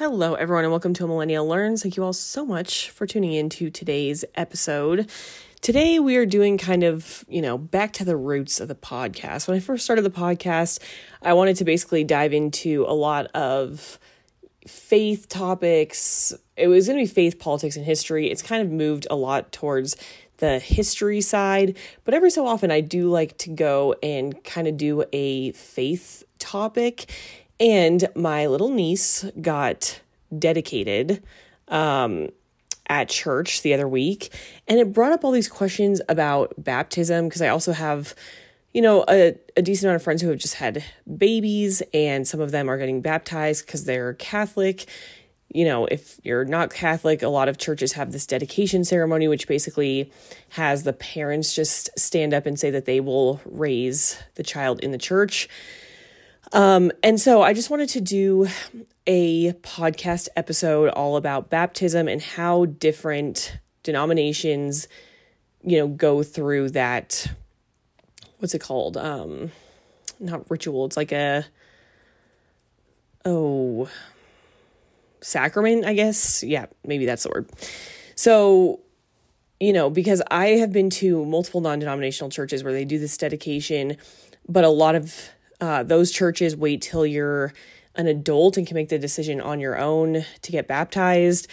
Hello, everyone, and welcome to Millennial Learns. Thank you all so much for tuning in to today's episode. Today, we are doing kind of, you know, back to the roots of the podcast. When I first started the podcast, I wanted to basically dive into a lot of faith topics. It was going to be faith, politics, and history. It's kind of moved a lot towards the history side, but every so often I do like to go and kind of do a faith topic and my little niece got dedicated um, at church the other week, and it brought up all these questions about baptism because I also have, you know, a, a decent amount of friends who have just had babies, and some of them are getting baptized because they're Catholic. You know, if you're not Catholic, a lot of churches have this dedication ceremony, which basically has the parents just stand up and say that they will raise the child in the church. Um, and so I just wanted to do a podcast episode all about baptism and how different denominations, you know, go through that. What's it called? Um, not ritual. It's like a oh sacrament, I guess. Yeah, maybe that's the word. So, you know, because I have been to multiple non-denominational churches where they do this dedication, but a lot of uh, those churches wait till you're an adult and can make the decision on your own to get baptized.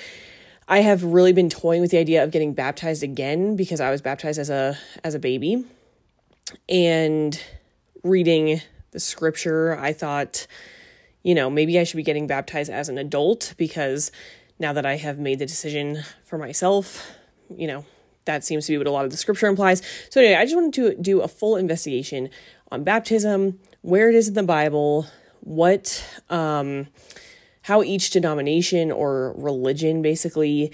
I have really been toying with the idea of getting baptized again because I was baptized as a as a baby. And reading the scripture, I thought, you know, maybe I should be getting baptized as an adult because now that I have made the decision for myself, you know, that seems to be what a lot of the scripture implies. So anyway, I just wanted to do a full investigation on baptism, where it is in the Bible, what, um, how each denomination or religion basically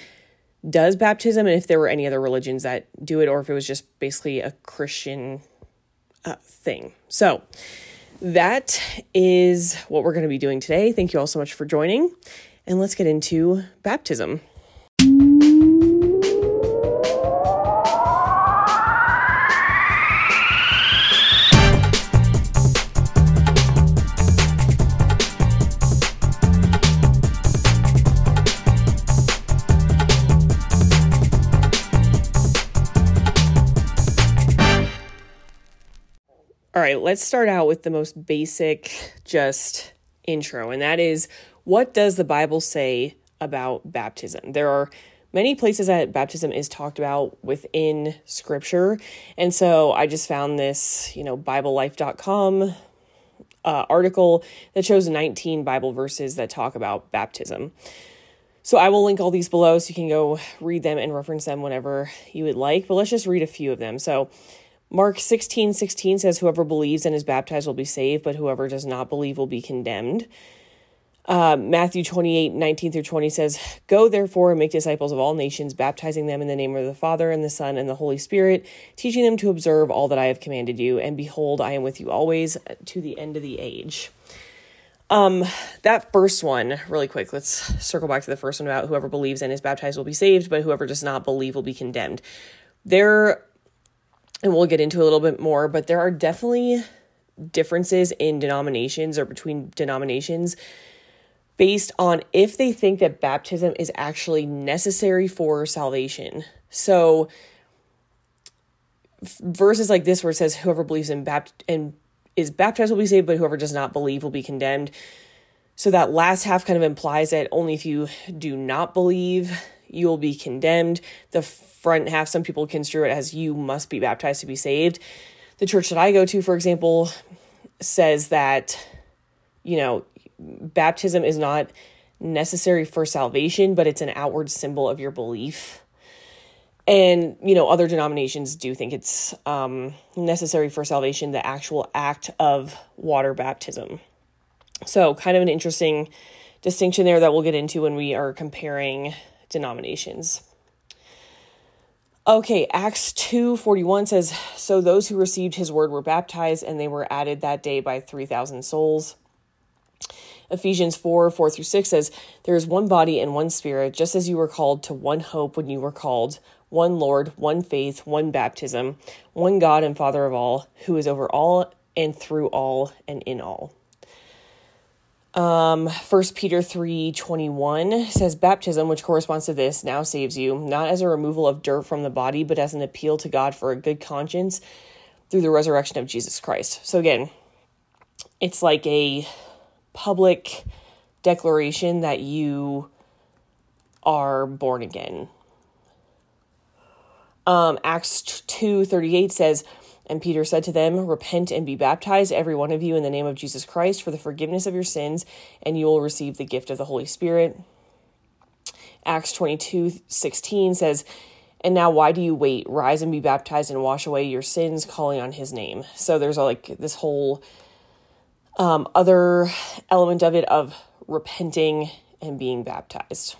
does baptism, and if there were any other religions that do it, or if it was just basically a Christian uh, thing. So, that is what we're going to be doing today. Thank you all so much for joining, and let's get into baptism. Right, let's start out with the most basic, just intro, and that is what does the Bible say about baptism? There are many places that baptism is talked about within scripture, and so I just found this, you know, BibleLife.com uh, article that shows 19 Bible verses that talk about baptism. So I will link all these below so you can go read them and reference them whenever you would like, but let's just read a few of them. So, Mark 16 16 says, Whoever believes and is baptized will be saved, but whoever does not believe will be condemned. Uh, Matthew 28 19 through 20 says, Go therefore and make disciples of all nations, baptizing them in the name of the Father and the Son and the Holy Spirit, teaching them to observe all that I have commanded you. And behold, I am with you always to the end of the age. Um, that first one, really quick, let's circle back to the first one about whoever believes and is baptized will be saved, but whoever does not believe will be condemned. There and we'll get into a little bit more, but there are definitely differences in denominations or between denominations based on if they think that baptism is actually necessary for salvation. So verses like this where it says whoever believes in bapt and is baptized will be saved, but whoever does not believe will be condemned. So that last half kind of implies that only if you do not believe you will be condemned. The front half, some people construe it as you must be baptized to be saved. The church that I go to, for example, says that, you know, baptism is not necessary for salvation, but it's an outward symbol of your belief. And, you know, other denominations do think it's um, necessary for salvation, the actual act of water baptism. So, kind of an interesting distinction there that we'll get into when we are comparing denominations. Okay, Acts 2:41 says, "So those who received his word were baptized and they were added that day by 3,000 souls." Ephesians 4 4 through 6 says, There is one body and one spirit, just as you were called to one hope when you were called, one Lord, one faith, one baptism, one God and Father of all, who is over all and through all and in all. Um, 1 Peter 3 21 says, Baptism, which corresponds to this, now saves you, not as a removal of dirt from the body, but as an appeal to God for a good conscience through the resurrection of Jesus Christ. So again, it's like a public declaration that you are born again. Um, Acts 2 38 says, and Peter said to them, Repent and be baptized, every one of you, in the name of Jesus Christ, for the forgiveness of your sins, and you will receive the gift of the Holy Spirit. Acts 22 16 says, And now why do you wait? Rise and be baptized and wash away your sins, calling on his name. So there's like this whole um, other element of it of repenting and being baptized.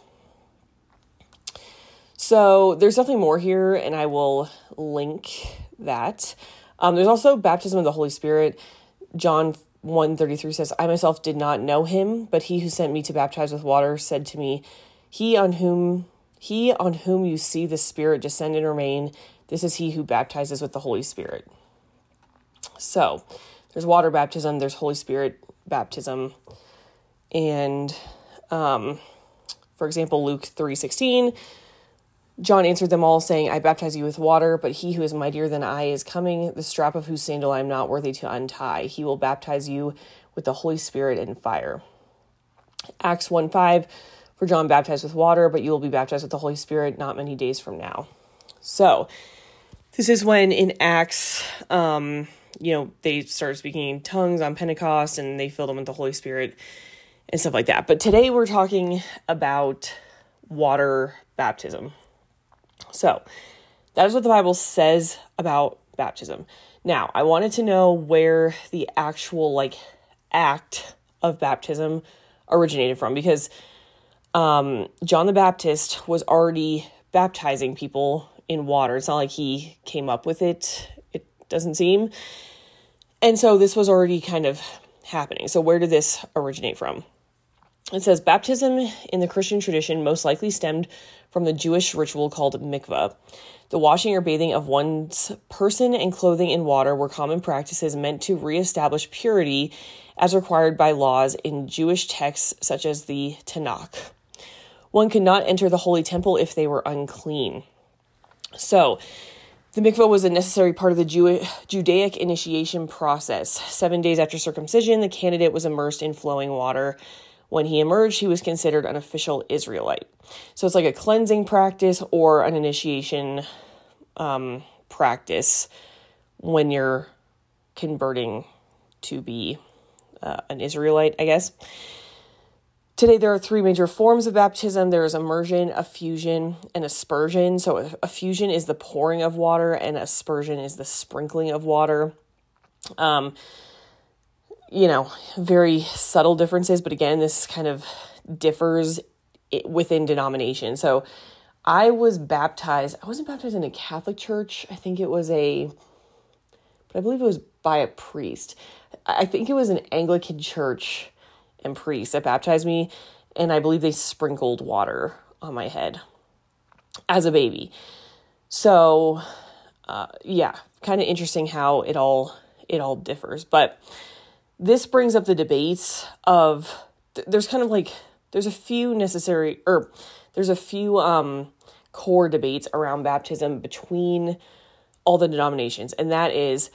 So there's nothing more here, and I will link that. Um, there's also baptism of the Holy Spirit. John 133 says, I myself did not know him, but he who sent me to baptize with water said to me, He on whom he on whom you see the Spirit descend and remain, this is he who baptizes with the Holy Spirit. So there's water baptism, there's Holy Spirit baptism. And um, for example, Luke 316 John answered them all, saying, I baptize you with water, but he who is mightier than I is coming, the strap of whose sandal I am not worthy to untie. He will baptize you with the Holy Spirit and fire. Acts 1 5, for John baptized with water, but you will be baptized with the Holy Spirit not many days from now. So, this is when in Acts, um, you know, they started speaking in tongues on Pentecost and they filled them with the Holy Spirit and stuff like that. But today we're talking about water baptism. So, that is what the Bible says about baptism. Now, I wanted to know where the actual like act of baptism originated from because um, John the Baptist was already baptizing people in water. It's not like he came up with it, it doesn't seem. And so this was already kind of happening. So, where did this originate from? It says baptism in the Christian tradition most likely stemmed from the Jewish ritual called mikvah. The washing or bathing of one's person and clothing in water were common practices meant to reestablish purity as required by laws in Jewish texts such as the Tanakh. One could not enter the holy temple if they were unclean. So, the mikvah was a necessary part of the Jew- Judaic initiation process. Seven days after circumcision, the candidate was immersed in flowing water when he emerged, he was considered an official Israelite. So it's like a cleansing practice or an initiation um, practice when you're converting to be uh, an Israelite, I guess. Today, there are three major forms of baptism there is immersion, effusion, and aspersion. So, effusion is the pouring of water, and aspersion is the sprinkling of water. Um, you know, very subtle differences, but again, this kind of differs within denomination. So I was baptized, I wasn't baptized in a Catholic church. I think it was a, but I believe it was by a priest. I think it was an Anglican church and priest that baptized me, and I believe they sprinkled water on my head as a baby. So, uh, yeah, kind of interesting how it all it all differs, but this brings up the debates of there's kind of like there's a few necessary or there's a few um core debates around baptism between all the denominations and that is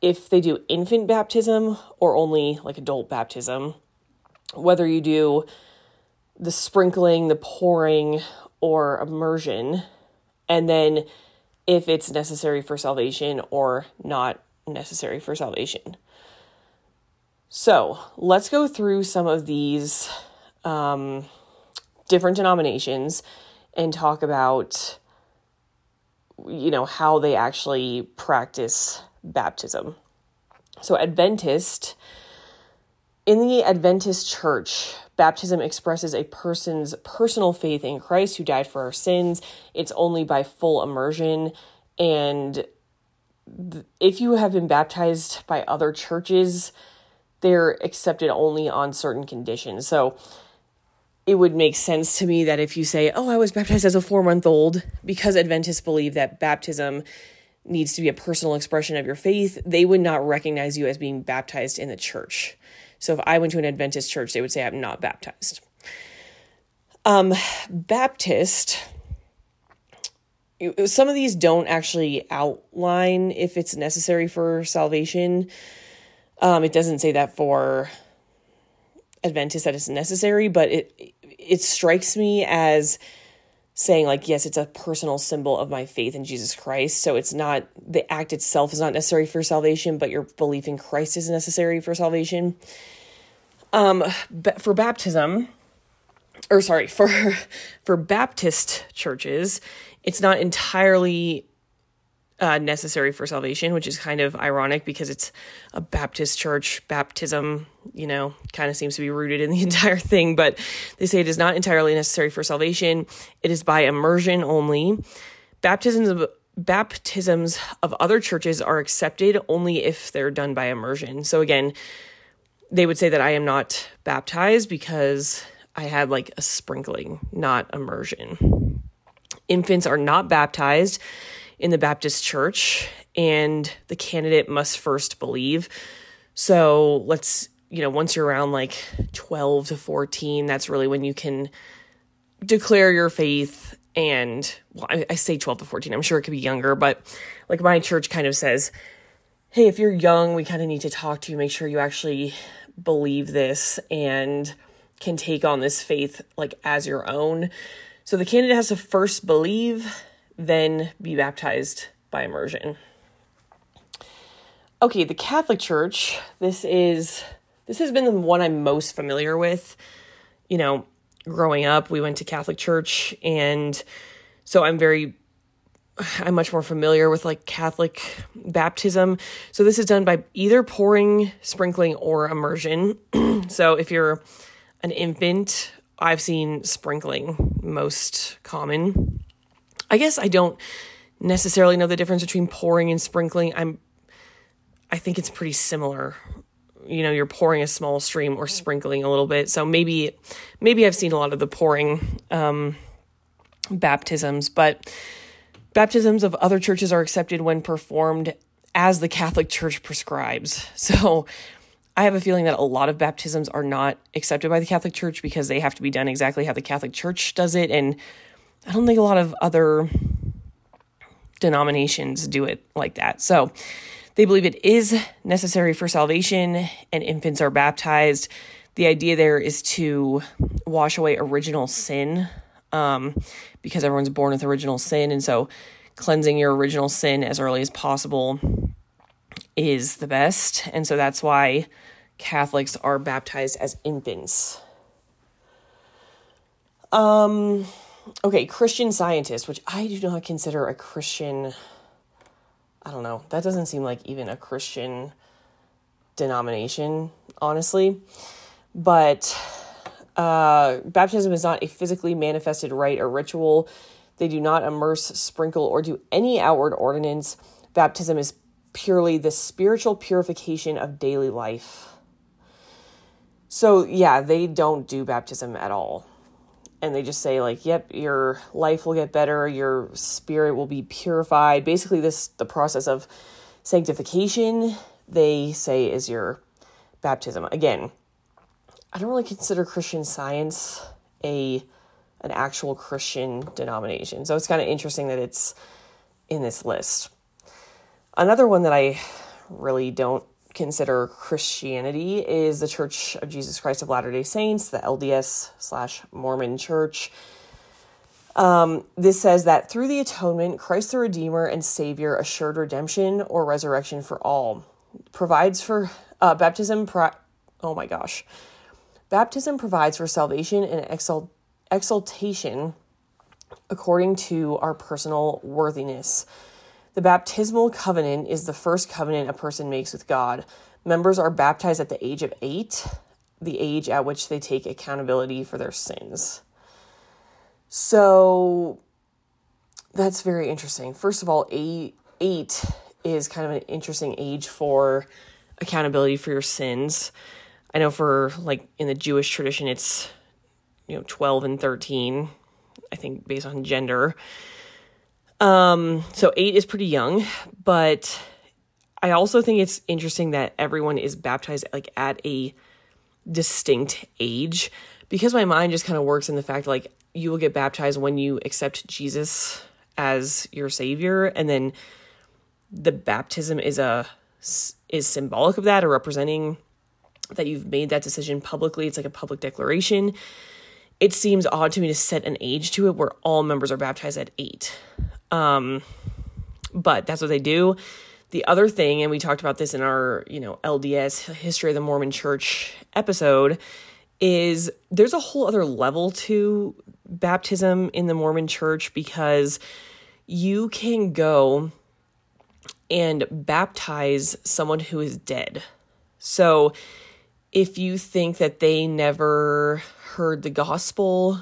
if they do infant baptism or only like adult baptism whether you do the sprinkling the pouring or immersion and then if it's necessary for salvation or not necessary for salvation so let's go through some of these um, different denominations and talk about, you know, how they actually practice baptism. So, Adventist, in the Adventist church, baptism expresses a person's personal faith in Christ who died for our sins. It's only by full immersion. And if you have been baptized by other churches, they're accepted only on certain conditions. So it would make sense to me that if you say, Oh, I was baptized as a four month old, because Adventists believe that baptism needs to be a personal expression of your faith, they would not recognize you as being baptized in the church. So if I went to an Adventist church, they would say I'm not baptized. Um, Baptist, some of these don't actually outline if it's necessary for salvation. Um, it doesn't say that for Adventist that it's necessary, but it it strikes me as saying like yes it's a personal symbol of my faith in jesus christ. So it's not the act itself is not necessary for salvation but your belief in christ is necessary for salvation. Um but for baptism or sorry for for baptist churches it's not entirely uh, necessary for salvation, which is kind of ironic because it's a Baptist church. Baptism, you know, kind of seems to be rooted in the entire thing, but they say it is not entirely necessary for salvation. It is by immersion only. Baptisms of baptisms of other churches are accepted only if they're done by immersion. So again, they would say that I am not baptized because I had like a sprinkling, not immersion. Infants are not baptized in the Baptist church, and the candidate must first believe. So let's, you know, once you're around like 12 to 14, that's really when you can declare your faith. And well, I, I say 12 to 14, I'm sure it could be younger, but like my church kind of says, hey, if you're young, we kind of need to talk to you, make sure you actually believe this and can take on this faith like as your own. So the candidate has to first believe then be baptized by immersion. Okay, the Catholic Church, this is this has been the one I'm most familiar with. You know, growing up, we went to Catholic church and so I'm very I'm much more familiar with like Catholic baptism. So this is done by either pouring, sprinkling, or immersion. so if you're an infant, I've seen sprinkling most common. I guess I don't necessarily know the difference between pouring and sprinkling. I'm I think it's pretty similar. You know, you're pouring a small stream or sprinkling a little bit. So maybe maybe I've seen a lot of the pouring um, baptisms, but baptisms of other churches are accepted when performed as the Catholic Church prescribes. So I have a feeling that a lot of baptisms are not accepted by the Catholic Church because they have to be done exactly how the Catholic Church does it and I don't think a lot of other denominations do it like that. So they believe it is necessary for salvation and infants are baptized. The idea there is to wash away original sin um, because everyone's born with original sin. And so cleansing your original sin as early as possible is the best. And so that's why Catholics are baptized as infants. Um, okay, Christian scientist, which I do not consider a Christian. I don't know. That doesn't seem like even a Christian denomination, honestly. But uh, baptism is not a physically manifested rite or ritual. They do not immerse, sprinkle, or do any outward ordinance. Baptism is purely the spiritual purification of daily life. So, yeah, they don't do baptism at all and they just say like yep your life will get better. Your spirit will be purified. Basically this the process of sanctification they say is your baptism. Again i don't really consider christian science a an actual christian denomination so it's kind of interesting that it's in this list. Another one that i really don't consider Christianity is the Church of Jesus Christ of Latter day Saints, the LDS slash Mormon Church. Um, this says that through the atonement, Christ the Redeemer and Savior assured redemption or resurrection for all, provides for uh, baptism. Pro- oh my gosh. Baptism provides for salvation and exalt- exaltation according to our personal worthiness. The baptismal covenant is the first covenant a person makes with God. Members are baptized at the age of eight, the age at which they take accountability for their sins. So that's very interesting. First of all, eight, eight is kind of an interesting age for accountability for your sins. I know for like in the Jewish tradition, it's you know 12 and 13, I think based on gender. Um, so eight is pretty young, but I also think it's interesting that everyone is baptized like at a distinct age because my mind just kind of works in the fact like you will get baptized when you accept Jesus as your savior and then the baptism is a is symbolic of that or representing that you've made that decision publicly. It's like a public declaration. It seems odd to me to set an age to it where all members are baptized at 8 um but that's what they do the other thing and we talked about this in our you know LDS history of the Mormon church episode is there's a whole other level to baptism in the Mormon church because you can go and baptize someone who is dead. So if you think that they never heard the gospel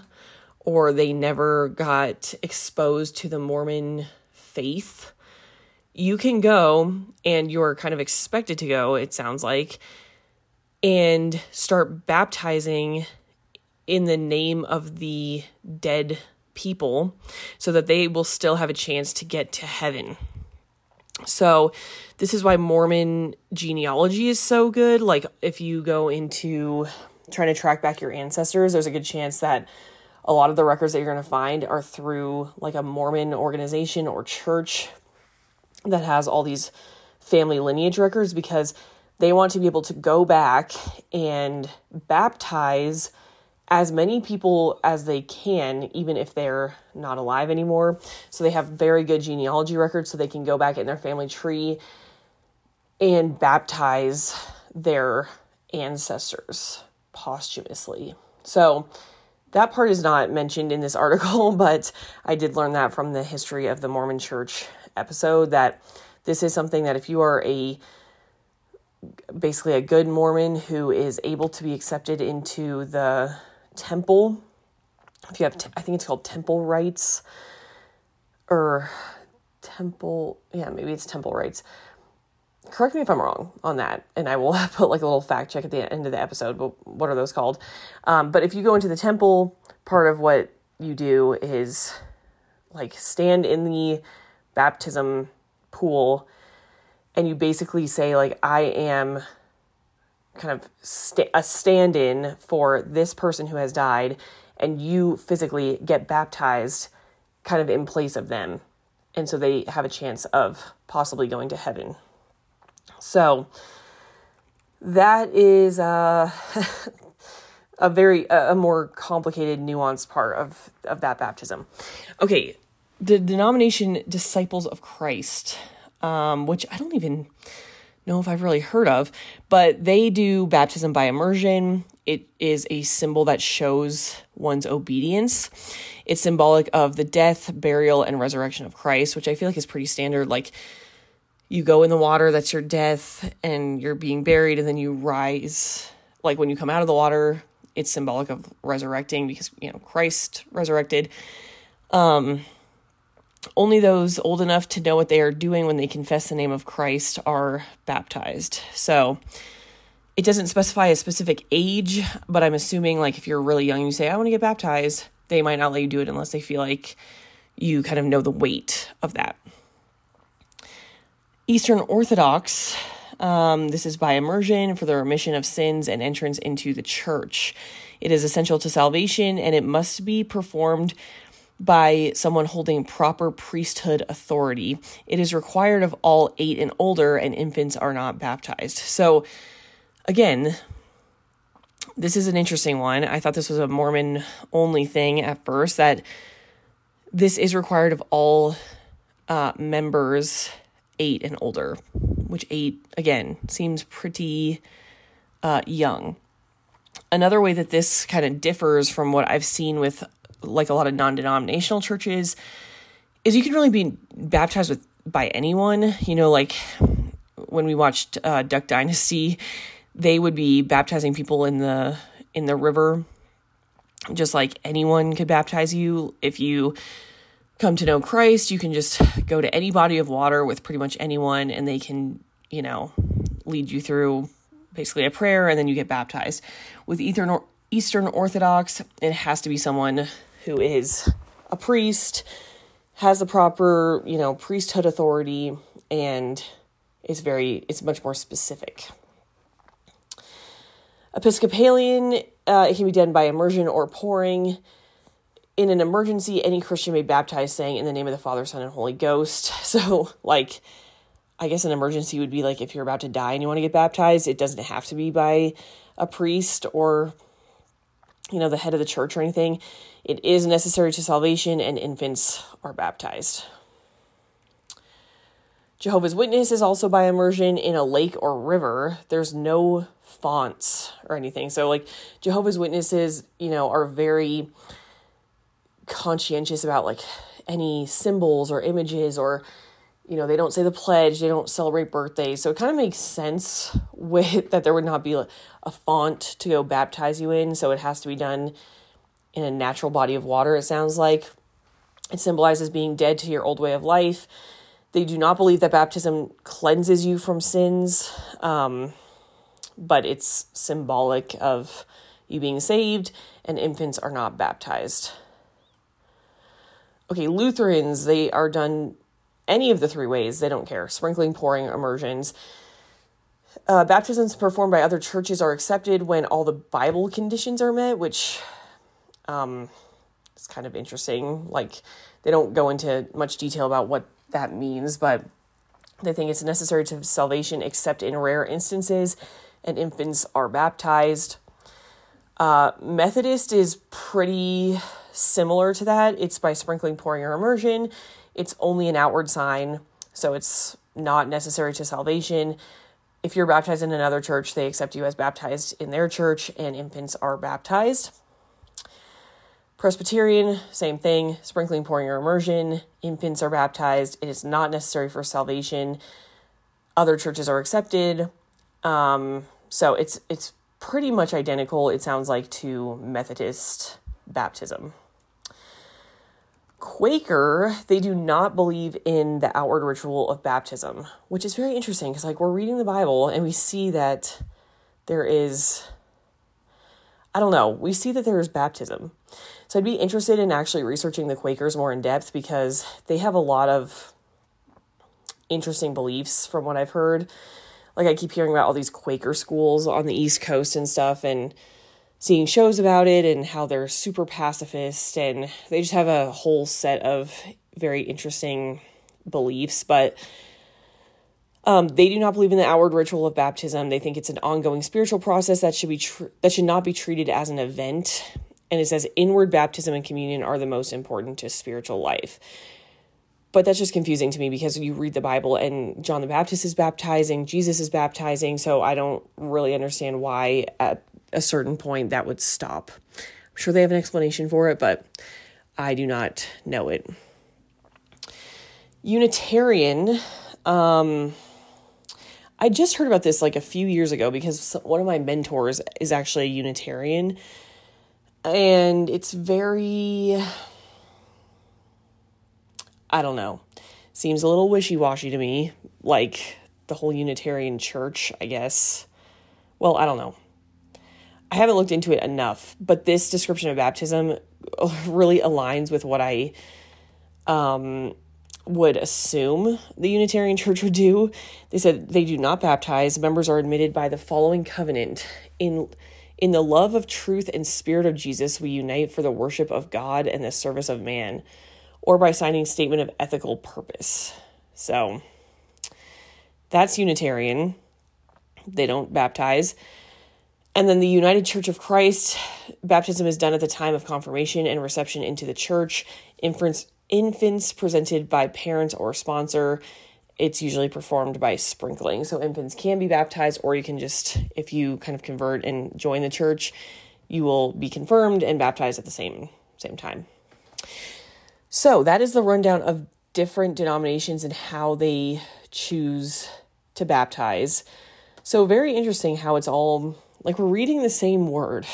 or they never got exposed to the Mormon faith, you can go and you're kind of expected to go, it sounds like, and start baptizing in the name of the dead people so that they will still have a chance to get to heaven. So, this is why Mormon genealogy is so good. Like, if you go into trying to track back your ancestors, there's a good chance that a lot of the records that you're going to find are through like a Mormon organization or church that has all these family lineage records because they want to be able to go back and baptize as many people as they can, even if they're not alive anymore. So they have very good genealogy records so they can go back in their family tree and baptize their ancestors posthumously. So that part is not mentioned in this article, but I did learn that from the history of the Mormon church episode that this is something that if you are a basically a good Mormon who is able to be accepted into the temple. If you have, I think it's called temple rites or temple, yeah, maybe it's temple rites. Correct me if I'm wrong on that, and I will put like a little fact check at the end of the episode. But what are those called? Um, but if you go into the temple, part of what you do is like stand in the baptism pool and you basically say like i am kind of st- a stand in for this person who has died, and you physically get baptized kind of in place of them. And so they have a chance of possibly going to heaven. So that is uh, a very a more complicated nuanced part of of that baptism okay the denomination disciples of christ um, which i don't even know if I've really heard of, but they do baptism by immersion. It is a symbol that shows one's obedience. It's symbolic of the death, burial, and resurrection of Christ, which I feel like is pretty standard. Like you go in the water, that's your death, and you're being buried, and then you rise. Like when you come out of the water, it's symbolic of resurrecting because, you know, Christ resurrected. Um, only those old enough to know what they are doing when they confess the name of Christ are baptized. So it doesn't specify a specific age, but I'm assuming like if you're really young and you say, I want to get baptized, they might not let you do it unless they feel like you kind of know the weight of that. Eastern Orthodox, um, this is by immersion for the remission of sins and entrance into the church. It is essential to salvation and it must be performed by someone holding proper priesthood authority. It is required of all eight and older, and infants are not baptized. So, again, this is an interesting one. I thought this was a Mormon only thing at first, that this is required of all uh, members eight and older, which eight, again, seems pretty uh, young. Another way that this kind of differs from what I've seen with like a lot of non-denominational churches is you can really be baptized with by anyone you know like when we watched uh, duck dynasty they would be baptizing people in the in the river just like anyone could baptize you if you come to know christ you can just go to any body of water with pretty much anyone and they can you know lead you through basically a prayer and then you get baptized with eastern orthodox it has to be someone who is a priest, has the proper, you know, priesthood authority, and it's very, it's much more specific. Episcopalian, uh, it can be done by immersion or pouring. In an emergency, any Christian may baptize, saying, In the name of the Father, Son, and Holy Ghost. So, like, I guess an emergency would be like if you're about to die and you want to get baptized, it doesn't have to be by a priest or, you know, the head of the church or anything. It is necessary to salvation, and infants are baptized. Jehovah's Witness is also by immersion in a lake or river. There's no fonts or anything. So, like, Jehovah's Witnesses, you know, are very conscientious about like any symbols or images or you know they don't say the pledge they don't celebrate birthdays. So it kind of makes sense with that there would not be a, font to go baptize you in. So it has to be done in a natural body of water it sounds like. It symbolizes being dead to your old way of life. They do not believe that baptism cleanses you from sins um, but it's symbolic of you being saved and infants are not baptized okay lutherans they are done any of the three ways, they don't care sprinkling, pouring, immersions. Uh, baptisms performed by other churches are accepted when all the Bible conditions are met, which um, is kind of interesting. Like, they don't go into much detail about what that means, but they think it's necessary to salvation except in rare instances, and infants are baptized. Uh, Methodist is pretty similar to that. It's by sprinkling, pouring, or immersion. It's only an outward sign, so it's not necessary to salvation. If you're baptized in another church, they accept you as baptized in their church, and infants are baptized. Presbyterian, same thing, sprinkling, pouring, or immersion. Infants are baptized. It is not necessary for salvation. Other churches are accepted. Um, so it's it's pretty much identical, it sounds like, to Methodist baptism. Quaker, they do not believe in the outward ritual of baptism, which is very interesting because, like, we're reading the Bible and we see that there is, I don't know, we see that there is baptism. So I'd be interested in actually researching the Quakers more in depth because they have a lot of interesting beliefs from what I've heard. Like, I keep hearing about all these Quaker schools on the East Coast and stuff, and seeing shows about it and how they're super pacifist and they just have a whole set of very interesting beliefs but um, they do not believe in the outward ritual of baptism. They think it's an ongoing spiritual process that should be tr- that should not be treated as an event. And it says inward baptism and communion are the most important to spiritual life. But that's just confusing to me because you read the Bible and John the Baptist is baptizing, Jesus is baptizing, so I don't really understand why at a certain point that would stop. I'm sure they have an explanation for it, but I do not know it. Unitarian, um, I just heard about this like a few years ago because one of my mentors is actually a Unitarian. And it's very, I don't know, seems a little wishy washy to me. Like the whole Unitarian church, I guess. Well, I don't know. I haven't looked into it enough, but this description of baptism really aligns with what I um, would assume the Unitarian Church would do. They said they do not baptize. Members are admitted by the following covenant in in the love of truth and spirit of Jesus, we unite for the worship of God and the service of man, or by signing statement of ethical purpose. So that's Unitarian. They don't baptize. And then the United Church of Christ, baptism is done at the time of confirmation and reception into the church. Infants, infants presented by parents or sponsor. It's usually performed by sprinkling. So infants can be baptized, or you can just, if you kind of convert and join the church, you will be confirmed and baptized at the same same time. So that is the rundown of different denominations and how they choose to baptize. So very interesting how it's all like we're reading the same word.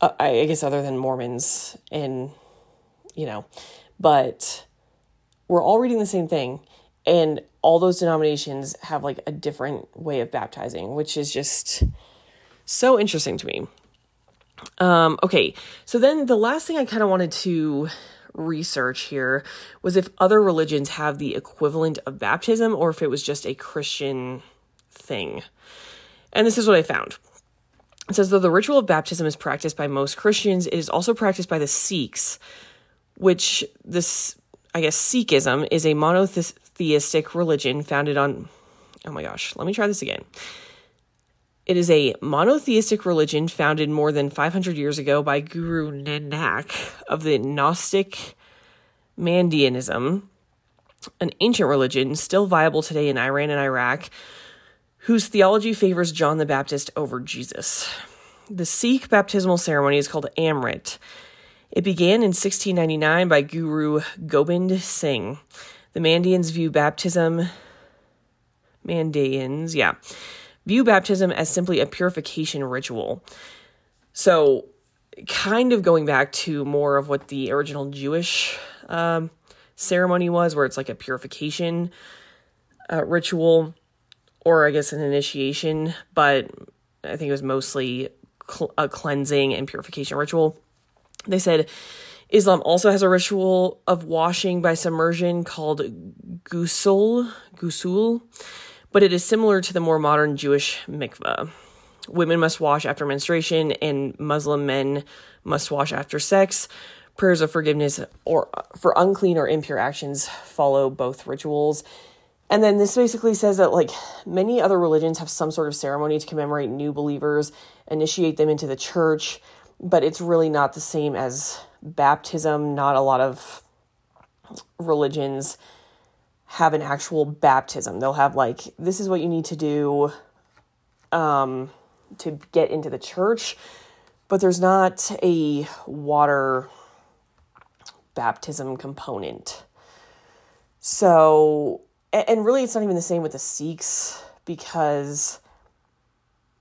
Uh, I guess other than Mormons and you know, but we're all reading the same thing and all those denominations have like a different way of baptizing, which is just so interesting to me. Um, okay, so then the last thing I kind of wanted to research here was if other religions have the equivalent of baptism or if it was just a Christian thing. And this is what I found. It says, though the ritual of baptism is practiced by most Christians, it is also practiced by the Sikhs, which this, I guess, Sikhism is a monotheistic religion founded on, oh my gosh, let me try this again. It is a monotheistic religion founded more than 500 years ago by Guru Nanak of the Gnostic Mandaeanism, an ancient religion still viable today in Iran and Iraq, whose theology favors John the Baptist over Jesus. The Sikh baptismal ceremony is called Amrit. It began in 1699 by Guru Gobind Singh. The Mandaeans view baptism, Mandaeans, yeah, view baptism as simply a purification ritual. So, kind of going back to more of what the original Jewish um, ceremony was, where it's like a purification uh, ritual, or I guess an initiation, but I think it was mostly cl- a cleansing and purification ritual. They said Islam also has a ritual of washing by submersion called ghusl, ghusl, but it is similar to the more modern Jewish mikveh. Women must wash after menstruation, and Muslim men must wash after sex. Prayers of forgiveness or for unclean or impure actions follow both rituals. And then this basically says that like many other religions have some sort of ceremony to commemorate new believers, initiate them into the church, but it's really not the same as baptism. Not a lot of religions have an actual baptism. They'll have like this is what you need to do um to get into the church, but there's not a water baptism component. So, and really, it's not even the same with the Sikhs because,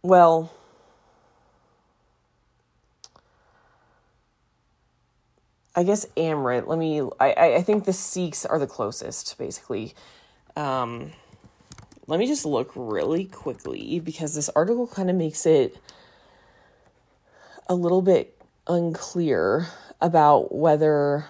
well, I guess Amrit. Let me. I I think the Sikhs are the closest, basically. Um, let me just look really quickly because this article kind of makes it a little bit unclear about whether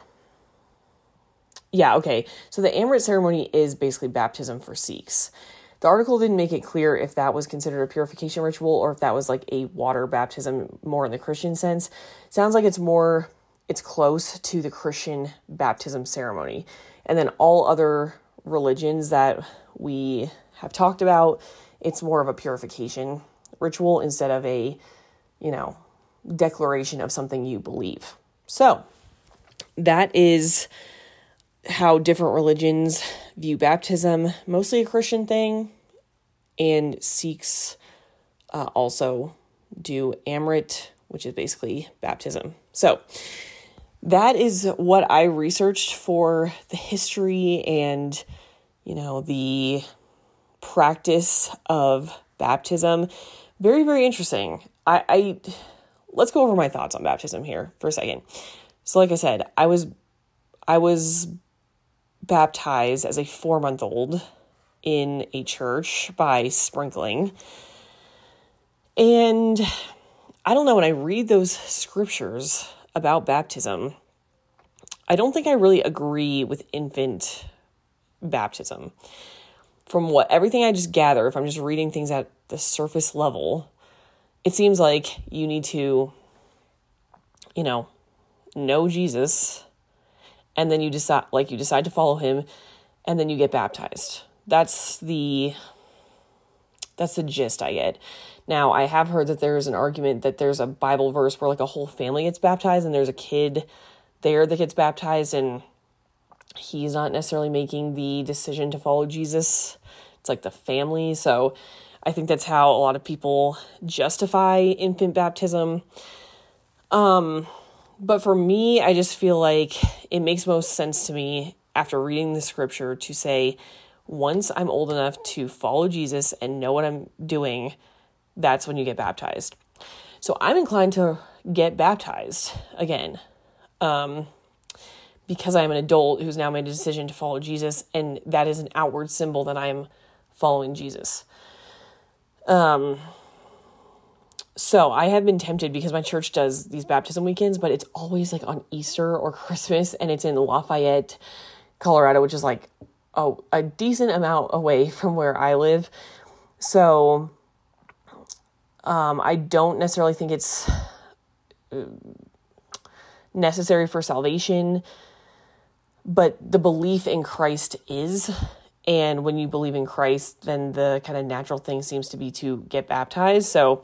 yeah, okay. So the Amrit ceremony is basically baptism for Sikhs. The article didn't make it clear if that was considered a purification ritual or if that was like a water baptism more in the Christian sense. Sounds like it's more it's close to the Christian baptism ceremony. And then all other religions that we have talked about, it's more of a purification ritual instead of a, you know, declaration of something you believe. So, that is how different religions view baptism, mostly a Christian thing, and Sikhs uh, also do Amrit, which is basically baptism. So that is what I researched for the history and, you know, the practice of baptism. Very, very interesting. I, I let's go over my thoughts on baptism here for a second. So, like I said, I was I was baptized as a four month old in a church by sprinkling. And I don't know, when I read those scriptures about baptism, I don't think I really agree with infant baptism. From what everything I just gather, if I'm just reading things at the surface level, it seems like you need to, you know, know Jesus and then you decide like you decide to follow him and then you get baptized. That's the that's the gist i get. Now i have heard that there's an argument that there's a bible verse where like a whole family gets baptized and there's a kid there that gets baptized and he's not necessarily making the decision to follow jesus. It's like the family. So i think that's how a lot of people justify infant baptism. Um but for me, I just feel like it makes most sense to me after reading the scripture to say, once I'm old enough to follow Jesus and know what I'm doing, that's when you get baptized. So I'm inclined to get baptized again um, because I'm an adult who's now made a decision to follow Jesus, and that is an outward symbol that I'm following Jesus. Um, so I have been tempted because my church does these baptism weekends, but it's always like on Easter or Christmas, and it's in Lafayette, Colorado, which is like oh a decent amount away from where I live. So Um, I don't necessarily think it's uh, necessary for salvation, but the belief in Christ is. And when you believe in Christ, then the kind of natural thing seems to be to get baptized. So,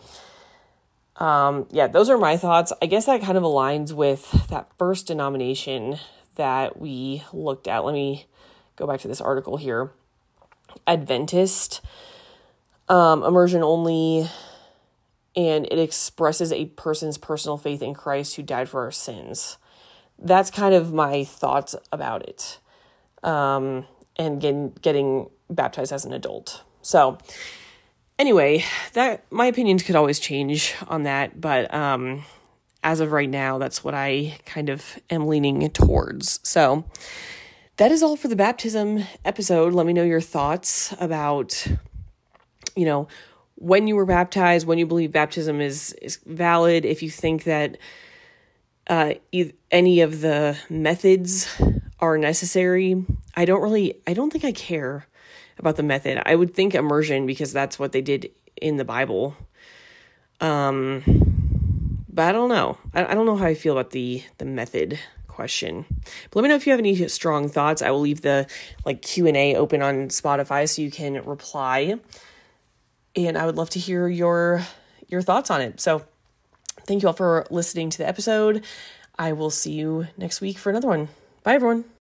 um, yeah, those are my thoughts. I guess that kind of aligns with that first denomination that we looked at. Let me go back to this article here. Adventist, um, immersion only, and it expresses a person's personal faith in Christ who died for our sins. That's kind of my thoughts about it. Um, and getting getting baptized as an adult. So, anyway, that my opinions could always change on that, but um, as of right now, that's what I kind of am leaning towards. So, that is all for the baptism episode. Let me know your thoughts about, you know, when you were baptized, when you believe baptism is is valid, if you think that uh, any of the methods are necessary. I don't really, I don't think I care about the method. I would think immersion because that's what they did in the Bible. Um, but I don't know. I, I don't know how I feel about the the method question. But let me know if you have any strong thoughts. I will leave the like Q and A open on Spotify so you can reply. And I would love to hear your your thoughts on it. So thank you all for listening to the episode. I will see you next week for another one. Bye, everyone.